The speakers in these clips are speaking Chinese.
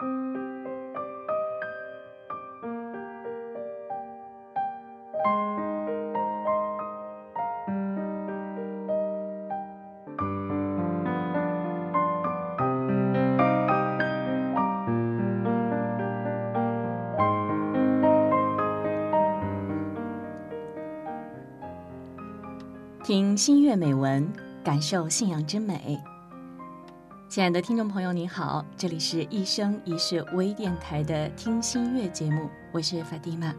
听新月美文，感受信仰之美。亲爱的听众朋友，您好，这里是一生一世微电台的听心悦节目，我是法蒂玛，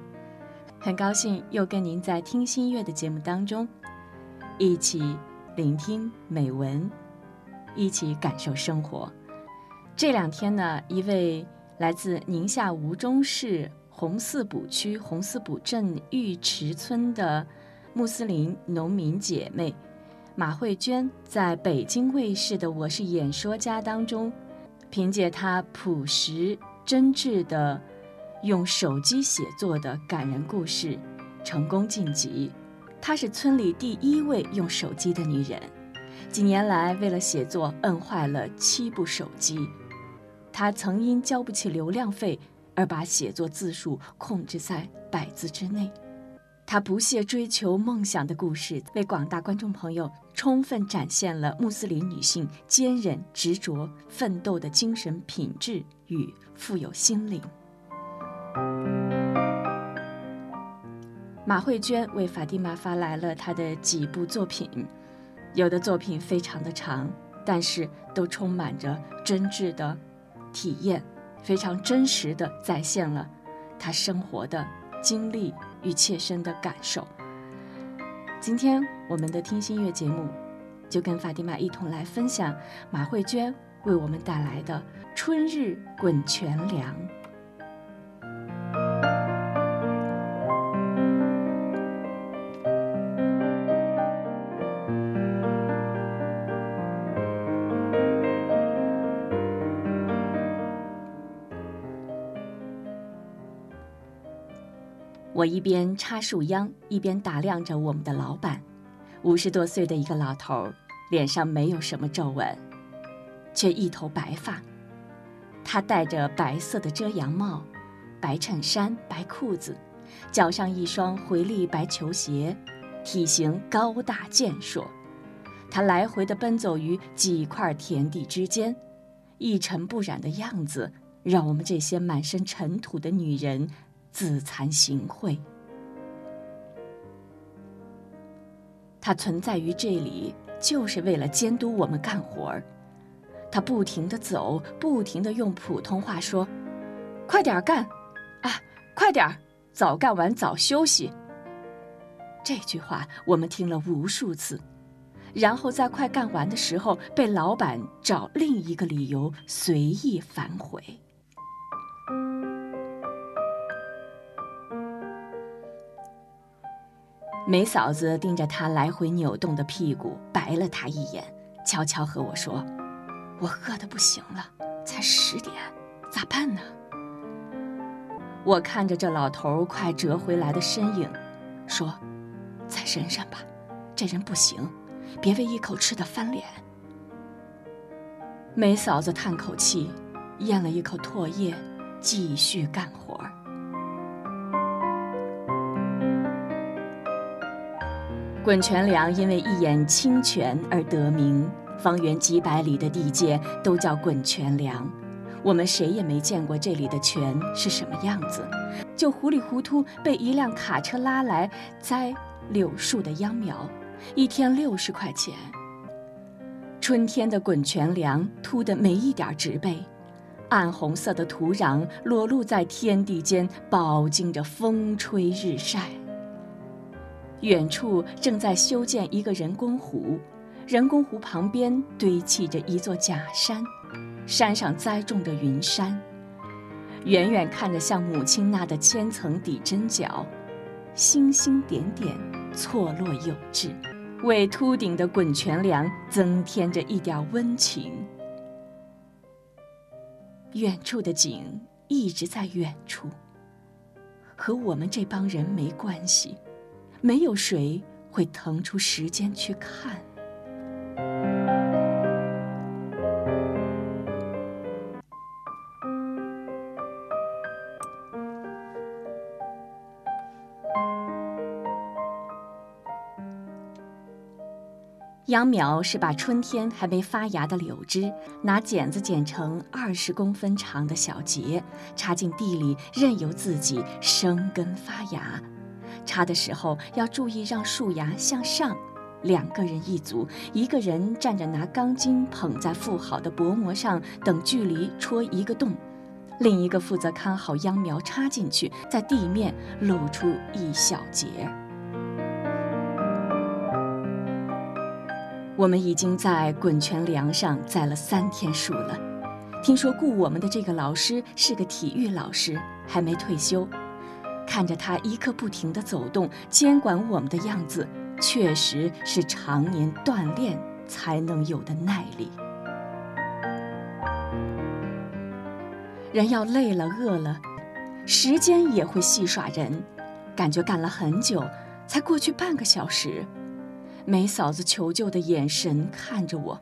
很高兴又跟您在听心悦的节目当中一起聆听美文，一起感受生活。这两天呢，一位来自宁夏吴忠市红四堡区红四堡镇玉池村的。穆斯林农民姐妹马慧娟在北京卫视的《我是演说家》当中，凭借她朴实真挚的用手机写作的感人故事，成功晋级。她是村里第一位用手机的女人，几年来为了写作摁坏了七部手机。她曾因交不起流量费而把写作字数控制在百字之内。他不懈追求梦想的故事，为广大观众朋友充分展现了穆斯林女性坚韧执着、奋斗的精神品质与富有心灵。马慧娟为法蒂玛发来了她的几部作品，有的作品非常的长，但是都充满着真挚的体验，非常真实的再现了她生活的经历。与切身的感受。今天我们的听心乐节目，就跟法蒂玛一同来分享马慧娟为我们带来的《春日滚泉凉》。我一边插树秧，一边打量着我们的老板，五十多岁的一个老头，脸上没有什么皱纹，却一头白发。他戴着白色的遮阳帽，白衬衫、白裤子，脚上一双回力白球鞋，体型高大健硕。他来回地奔走于几块田地之间，一尘不染的样子，让我们这些满身尘土的女人。自惭形秽。他存在于这里，就是为了监督我们干活儿。他不停的走，不停的用普通话说：“快点干，啊，快点儿，早干完早休息。”这句话我们听了无数次，然后在快干完的时候，被老板找另一个理由随意反悔。梅嫂子盯着他来回扭动的屁股，白了他一眼，悄悄和我说：“我饿得不行了，才十点，咋办呢？”我看着这老头快折回来的身影，说：“再忍忍吧，这人不行，别为一口吃的翻脸。”梅嫂子叹口气，咽了一口唾液，继续干活。滚泉梁因为一眼清泉而得名，方圆几百里的地界都叫滚泉梁。我们谁也没见过这里的泉是什么样子，就糊里糊涂被一辆卡车拉来栽柳树的秧苗，一天六十块钱。春天的滚泉梁秃得没一点植被，暗红色的土壤裸露在天地间，饱经着风吹日晒。远处正在修建一个人工湖，人工湖旁边堆砌着一座假山，山上栽种着云杉，远远看着像母亲那的千层底针脚，星星点点错落有致，为秃顶的滚泉梁增添着一点温情。远处的景一直在远处，和我们这帮人没关系。没有谁会腾出时间去看。秧苗是把春天还没发芽的柳枝拿剪子剪成二十公分长的小节，插进地里，任由自己生根发芽。插的时候要注意让树芽向上。两个人一组，一个人站着拿钢筋捧在覆好的薄膜上，等距离戳一个洞；另一个负责看好秧苗插进去，在地面露出一小节。我们已经在滚泉梁上栽了三天树了。听说雇我们的这个老师是个体育老师，还没退休。看着他一刻不停的走动，监管我们的样子，确实是常年锻炼才能有的耐力。人要累了、饿了，时间也会戏耍人。感觉干了很久，才过去半个小时。梅嫂子求救的眼神看着我，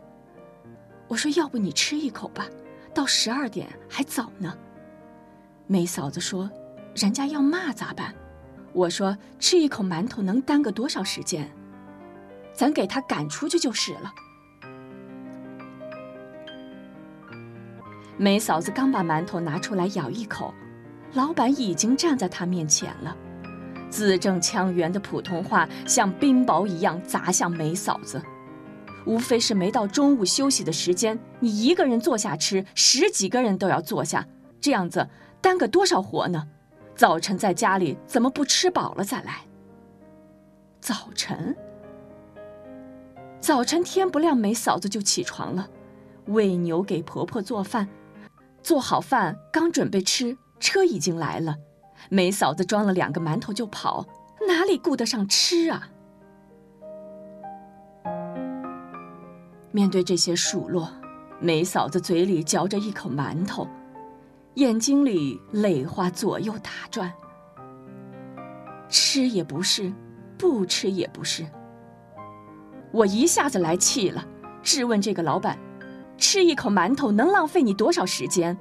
我说：“要不你吃一口吧，到十二点还早呢。”梅嫂子说：“人家要骂咋办？”我说：“吃一口馒头能耽搁多少时间？咱给他赶出去就是了。”梅嫂子刚把馒头拿出来咬一口，老板已经站在他面前了。字正腔圆的普通话像冰雹一样砸向梅嫂子，无非是没到中午休息的时间，你一个人坐下吃，十几个人都要坐下，这样子耽搁多少活呢？早晨在家里怎么不吃饱了再来？早晨，早晨天不亮，梅嫂子就起床了，喂牛给婆婆做饭，做好饭刚准备吃，车已经来了。梅嫂子装了两个馒头就跑，哪里顾得上吃啊？面对这些数落，梅嫂子嘴里嚼着一口馒头，眼睛里泪花左右打转。吃也不是，不吃也不是。我一下子来气了，质问这个老板：吃一口馒头能浪费你多少时间？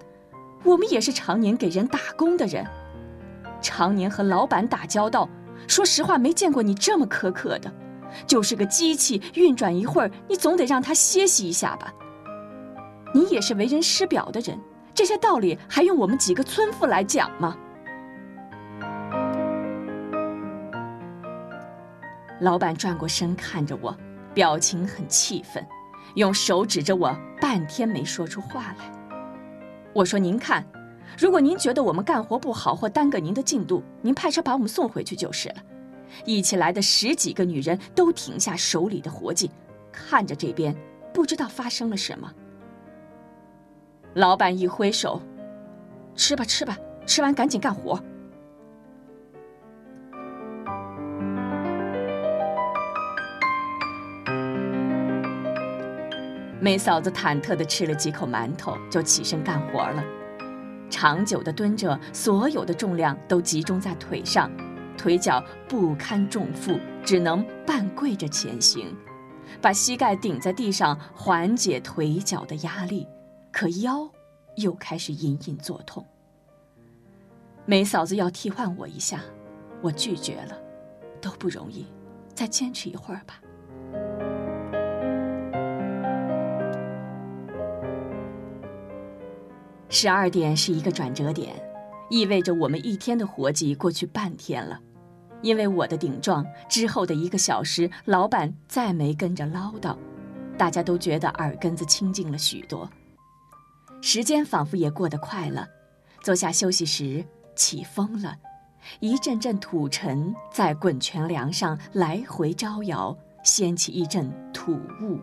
我们也是常年给人打工的人。常年和老板打交道，说实话没见过你这么苛刻的，就是个机器运转一会儿，你总得让他歇息一下吧。你也是为人师表的人，这些道理还用我们几个村妇来讲吗？老板转过身看着我，表情很气愤，用手指着我，半天没说出话来。我说：“您看。”如果您觉得我们干活不好或耽搁您的进度，您派车把我们送回去就是了。一起来的十几个女人都停下手里的活计，看着这边，不知道发生了什么。老板一挥手：“吃吧，吃吧，吃完赶紧干活。”梅嫂子忐忑地吃了几口馒头，就起身干活了。长久的蹲着，所有的重量都集中在腿上，腿脚不堪重负，只能半跪着前行，把膝盖顶在地上缓解腿脚的压力，可腰又开始隐隐作痛。梅嫂子要替换我一下，我拒绝了，都不容易，再坚持一会儿吧。十二点是一个转折点，意味着我们一天的活计过去半天了。因为我的顶撞，之后的一个小时，老板再没跟着唠叨，大家都觉得耳根子清净了许多。时间仿佛也过得快了。坐下休息时，起风了，一阵阵土尘在滚泉梁上来回招摇，掀起一阵土雾。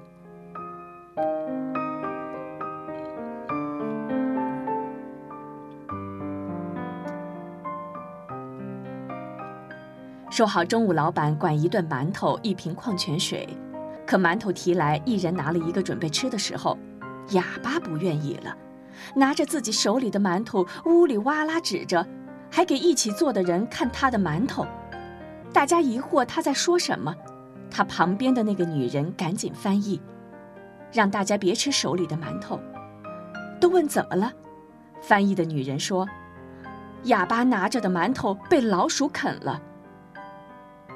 说好中午老板管一顿馒头一瓶矿泉水，可馒头提来一人拿了一个准备吃的时候，哑巴不愿意了，拿着自己手里的馒头呜里哇啦指着，还给一起坐的人看他的馒头。大家疑惑他在说什么，他旁边的那个女人赶紧翻译，让大家别吃手里的馒头。都问怎么了，翻译的女人说，哑巴拿着的馒头被老鼠啃了。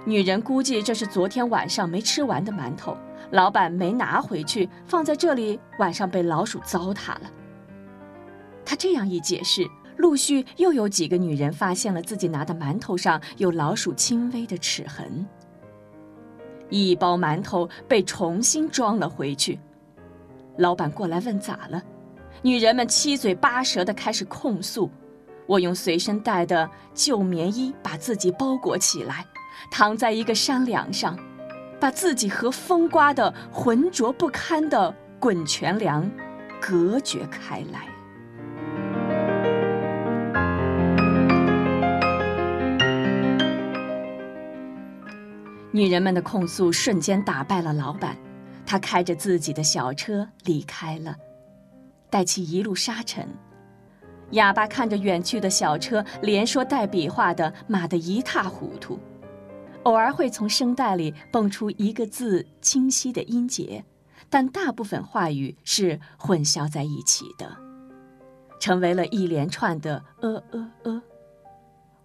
女人估计这是昨天晚上没吃完的馒头，老板没拿回去，放在这里，晚上被老鼠糟蹋了。他这样一解释，陆续又有几个女人发现了自己拿的馒头上有老鼠轻微的齿痕。一包馒头被重新装了回去，老板过来问咋了，女人们七嘴八舌的开始控诉。我用随身带的旧棉衣把自己包裹起来，躺在一个山梁上，把自己和风刮的浑浊不堪的滚泉梁隔绝开来。女人们的控诉瞬间打败了老板，他开着自己的小车离开了，带起一路沙尘。哑巴看着远去的小车，连说带比划的骂得一塌糊涂，偶尔会从声带里蹦出一个字清晰的音节，但大部分话语是混淆在一起的，成为了一连串的呃呃呃，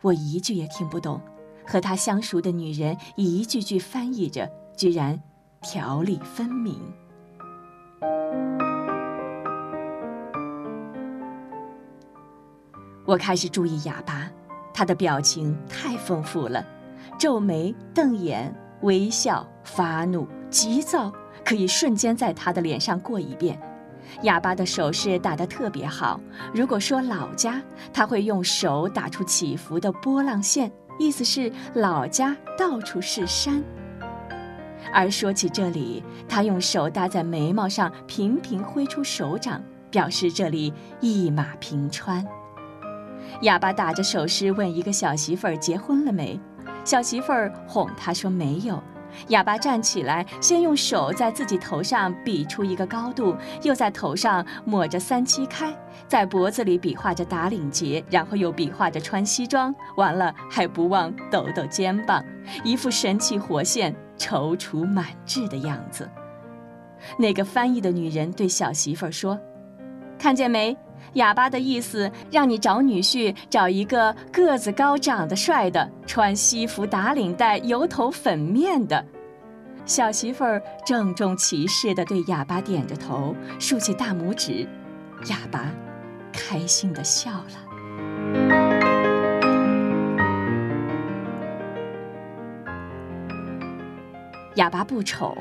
我一句也听不懂。和他相熟的女人一句句翻译着，居然条理分明。我开始注意哑巴，他的表情太丰富了，皱眉、瞪眼、微笑、发怒、急躁，可以瞬间在他的脸上过一遍。哑巴的手势打得特别好，如果说老家，他会用手打出起伏的波浪线。意思是老家到处是山，而说起这里，他用手搭在眉毛上，频频挥出手掌，表示这里一马平川。哑巴打着手势问一个小媳妇儿结婚了没，小媳妇儿哄他说没有。哑巴站起来，先用手在自己头上比出一个高度，又在头上抹着三七开，在脖子里比划着打领结，然后又比划着穿西装，完了还不忘抖抖肩膀，一副神气活现、踌躇满志的样子。那个翻译的女人对小媳妇儿说：“看见没？哑巴的意思，让你找女婿，找一个个子高、长得帅的，穿西服、打领带、油头粉面的。”小媳妇儿郑重其事地对哑巴点着头，竖起大拇指。哑巴开心地笑了。哑巴不丑，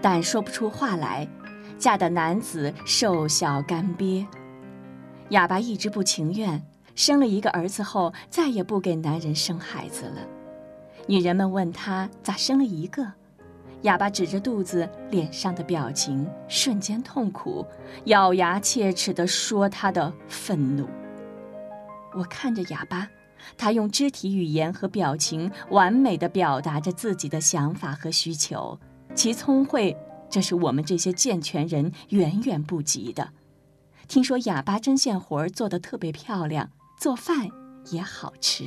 但说不出话来。嫁的男子瘦小干瘪。哑巴一直不情愿，生了一个儿子后，再也不给男人生孩子了。女人们问他咋生了一个，哑巴指着肚子，脸上的表情瞬间痛苦，咬牙切齿地说他的愤怒。我看着哑巴，他用肢体语言和表情完美地表达着自己的想法和需求，其聪慧，这是我们这些健全人远远不及的。听说哑巴针线活儿做的特别漂亮，做饭也好吃。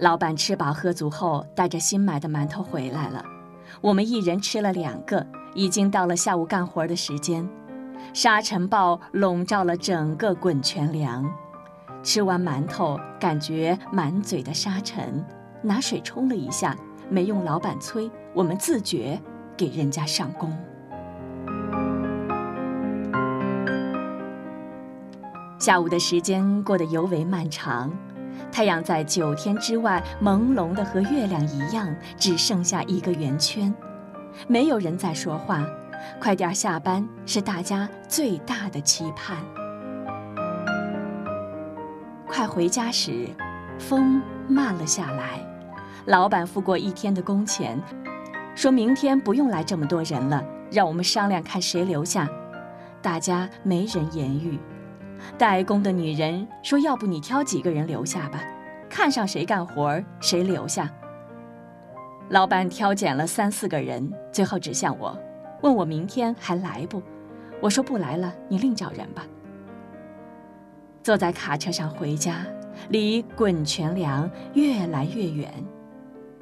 老板吃饱喝足后，带着新买的馒头回来了。我们一人吃了两个，已经到了下午干活的时间。沙尘暴笼罩了整个滚泉梁。吃完馒头，感觉满嘴的沙尘，拿水冲了一下。没用老板催，我们自觉给人家上工。下午的时间过得尤为漫长，太阳在九天之外朦胧的和月亮一样，只剩下一个圆圈。没有人在说话，快点下班是大家最大的期盼。快回家时，风慢了下来。老板付过一天的工钱，说明天不用来这么多人了，让我们商量看谁留下。大家没人言语。代工的女人说：“要不你挑几个人留下吧，看上谁干活谁留下。”老板挑拣了三四个人，最后指向我，问我明天还来不？我说不来了，你另找人吧。坐在卡车上回家，离滚泉梁越来越远。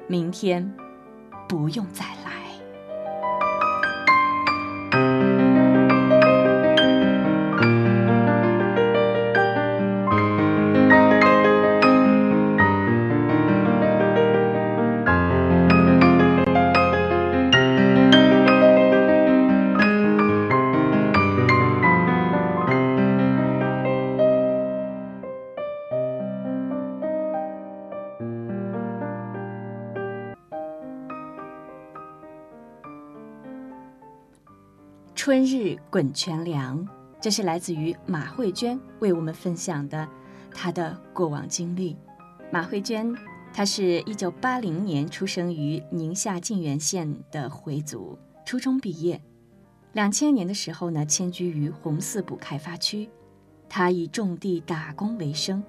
明天不用再来。日滚泉凉，这是来自于马慧娟为我们分享的她的过往经历。马慧娟，她是一九八零年出生于宁夏泾源县的回族，初中毕业。两千年的时候呢，迁居于红四堡开发区，她以种地打工为生。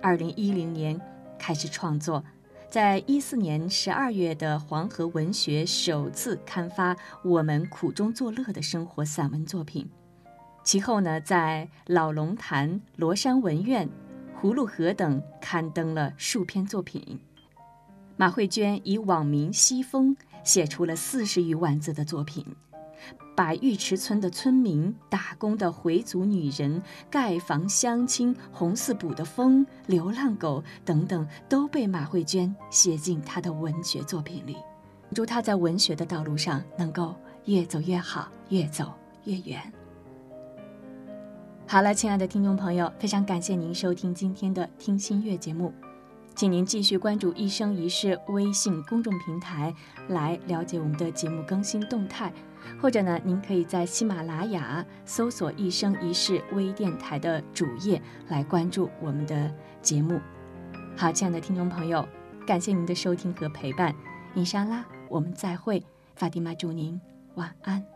二零一零年开始创作。在一四年十二月的黄河文学首次刊发《我们苦中作乐的生活》散文作品，其后呢，在老龙潭、罗山文苑、葫芦河等刊登了数篇作品。马慧娟以网名“西风”写出了四十余万字的作品。把玉池村的村民、打工的回族女人、盖房乡亲、红四堡的风、流浪狗等等，都被马慧娟写进她的文学作品里。祝她在文学的道路上能够越走越好，越走越远。好了，亲爱的听众朋友，非常感谢您收听今天的听心月节目。请您继续关注“一生一世”微信公众平台，来了解我们的节目更新动态。或者呢，您可以在喜马拉雅搜索“一生一世”微电台的主页来关注我们的节目。好，亲爱的听众朋友，感谢您的收听和陪伴，伊莎拉，我们再会。法蒂玛，祝您晚安。